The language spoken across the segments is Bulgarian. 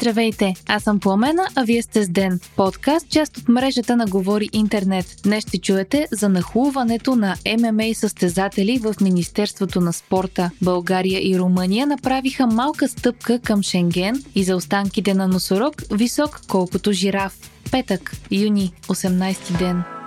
Здравейте, аз съм Пламена, а вие сте с Ден. Подкаст, част от мрежата на Говори Интернет. Днес ще чуете за нахлуването на ММА състезатели в Министерството на спорта. България и Румъния направиха малка стъпка към Шенген и за останките на носорог висок колкото жираф. Петък, юни, 18 ден.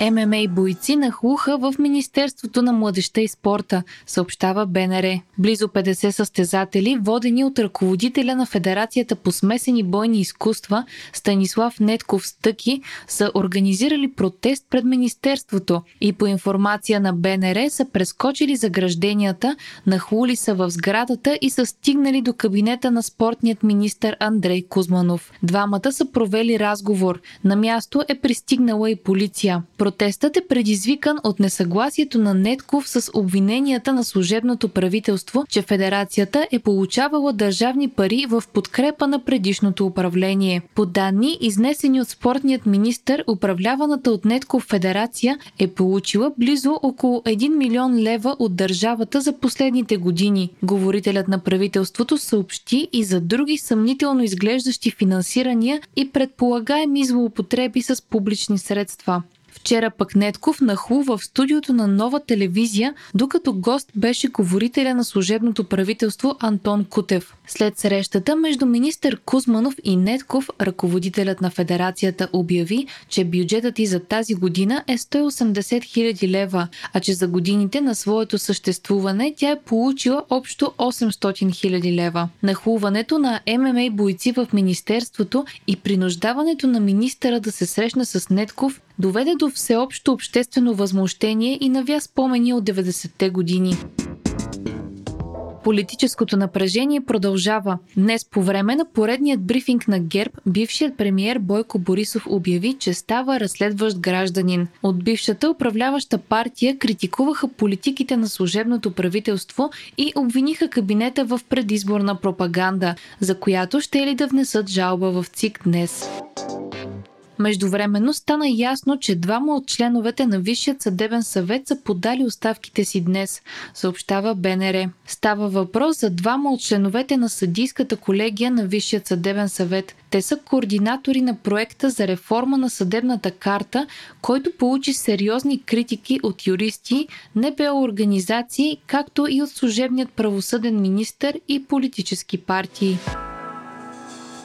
ММА бойци нахлуха в Министерството на младеща и спорта, съобщава БНР. Близо 50 състезатели, водени от ръководителя на Федерацията по смесени бойни изкуства Станислав Нетков Стъки, са организирали протест пред Министерството и по информация на БНР са прескочили загражденията, нахлули са в сградата и са стигнали до кабинета на спортният министр Андрей Кузманов. Двамата са провели разговор. На място е пристигнала и полиция. Протестът е предизвикан от несъгласието на Нетков с обвиненията на служебното правителство, че федерацията е получавала държавни пари в подкрепа на предишното управление. По данни, изнесени от спортният министр, управляваната от Нетков федерация е получила близо около 1 милион лева от държавата за последните години. Говорителят на правителството съобщи и за други съмнително изглеждащи финансирания и предполагаеми злоупотреби с публични средства. Вчера пък Нетков нахлу в студиото на нова телевизия, докато гост беше говорителя на служебното правителство Антон Кутев. След срещата между министър Кузманов и Нетков, ръководителят на федерацията обяви, че бюджетът и за тази година е 180 000 лева, а че за годините на своето съществуване тя е получила общо 800 000 лева. Нахлуването на ММА бойци в Министерството и принуждаването на министъра да се срещне с Нетков доведе до всеобщо обществено възмущение и навя спомени от 90-те години. Политическото напрежение продължава. Днес по време на поредният брифинг на ГЕРБ, бившият премиер Бойко Борисов обяви, че става разследващ гражданин. От бившата управляваща партия критикуваха политиките на служебното правителство и обвиниха кабинета в предизборна пропаганда, за която ще ли да внесат жалба в ЦИК днес. Междувременно стана ясно, че двама от членовете на Висшият съдебен съвет са подали оставките си днес, съобщава БНР. Става въпрос за двама от членовете на съдийската колегия на Висшият съдебен съвет. Те са координатори на проекта за реформа на съдебната карта, който получи сериозни критики от юристи, НПО организации, както и от служебният правосъден министр и политически партии.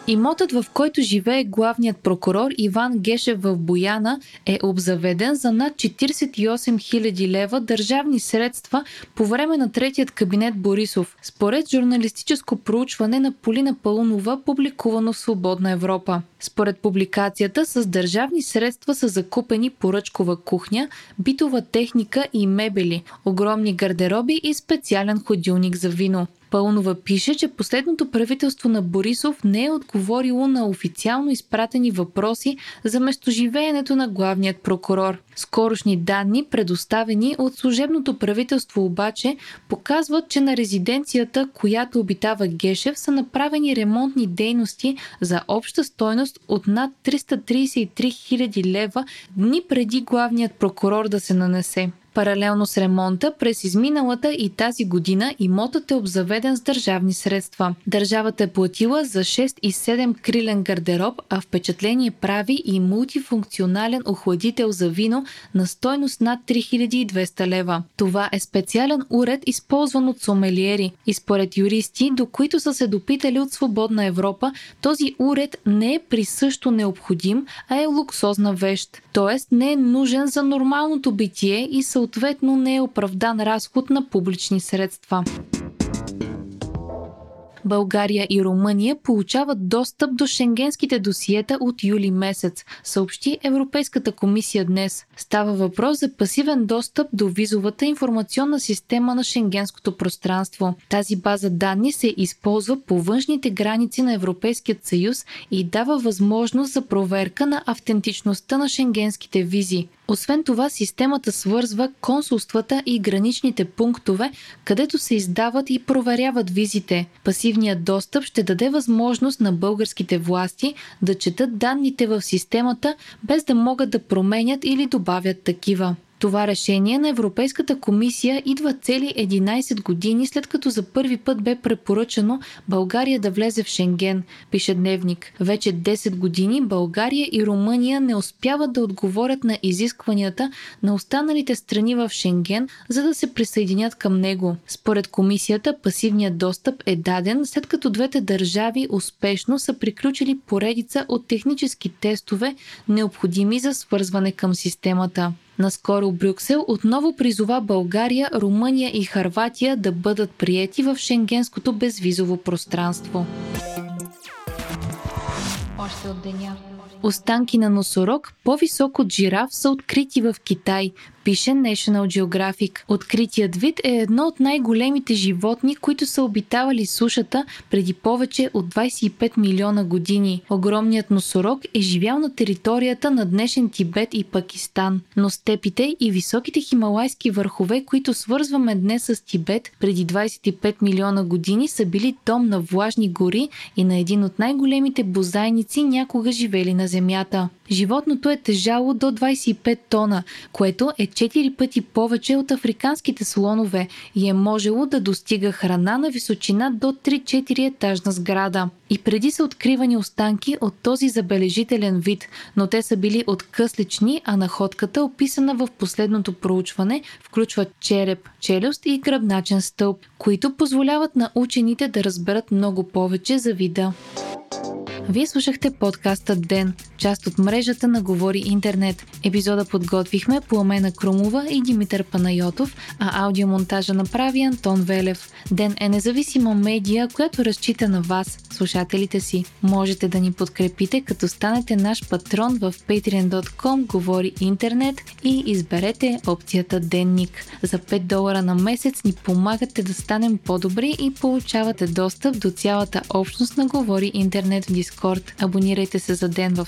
Имотът, в който живее главният прокурор Иван Гешев в Бояна, е обзаведен за над 48 000 лева държавни средства по време на третият кабинет Борисов, според журналистическо проучване на Полина Пълнова, публикувано в Свободна Европа. Според публикацията, с държавни средства са закупени поръчкова кухня, битова техника и мебели, огромни гардероби и специален ходилник за вино. Пълнова пише, че последното правителство на Борисов не е отговорило на официално изпратени въпроси за местоживеенето на главният прокурор. Скорошни данни, предоставени от служебното правителство обаче, показват, че на резиденцията, която обитава Гешев, са направени ремонтни дейности за обща стойност от над 333 000 лева дни преди главният прокурор да се нанесе. Паралелно с ремонта, през изминалата и тази година имотът е обзаведен с държавни средства. Държавата е платила за 6 и 7 крилен гардероб, а впечатление прави и мултифункционален охладител за вино на стойност над 3200 лева. Това е специален уред, използван от сомелиери. И според юристи, до които са се допитали от свободна Европа, този уред не е присъщо необходим, а е луксозна вещ. Тоест не е нужен за нормалното битие и съответно съответно не е оправдан разход на публични средства. България и Румъния получават достъп до шенгенските досиета от юли месец, съобщи Европейската комисия днес. Става въпрос за пасивен достъп до визовата информационна система на шенгенското пространство. Тази база данни се използва по външните граници на Европейският съюз и дава възможност за проверка на автентичността на шенгенските визи. Освен това, системата свързва консулствата и граничните пунктове, където се издават и проверяват визите. Пасивният достъп ще даде възможност на българските власти да четат данните в системата, без да могат да променят или добавят такива. Това решение на Европейската комисия идва цели 11 години след като за първи път бе препоръчано България да влезе в Шенген, пише Дневник. Вече 10 години България и Румъния не успяват да отговорят на изискванията на останалите страни в Шенген, за да се присъединят към него. Според комисията, пасивният достъп е даден след като двете държави успешно са приключили поредица от технически тестове, необходими за свързване към системата. Наскоро Брюксел отново призова България, Румъния и Харватия да бъдат приети в шенгенското безвизово пространство. Още от деня. Останки на носорог, по-висок от жираф, са открити в Китай пише National Geographic. Откритият вид е едно от най-големите животни, които са обитавали сушата преди повече от 25 милиона години. Огромният носорог е живял на територията на днешен Тибет и Пакистан, но степите и високите хималайски върхове, които свързваме днес с Тибет преди 25 милиона години, са били дом на влажни гори и на един от най-големите бозайници някога живели на Земята. Животното е тежало до 25 тона, което е 4 пъти повече от африканските слонове и е можело да достига храна на височина до 3-4 етажна сграда. И преди са откривани останки от този забележителен вид, но те са били откъслични, а находката, описана в последното проучване, включва череп, челюст и гръбначен стълб, които позволяват на учените да разберат много повече за вида. Вие слушахте подкаста Ден, част от мрежата на Говори Интернет. Епизода подготвихме по Амена Крумова и Димитър Панайотов, а аудиомонтажа направи Антон Велев. Ден е независима медия, която разчита на вас, слушателите си. Можете да ни подкрепите, като станете наш патрон в patreon.com Говори Интернет и изберете опцията Денник. За 5 долара на месец ни помагате да станем по-добри и получавате достъп до цялата общност на Говори Интернет в Дискорд. Абонирайте се за ден в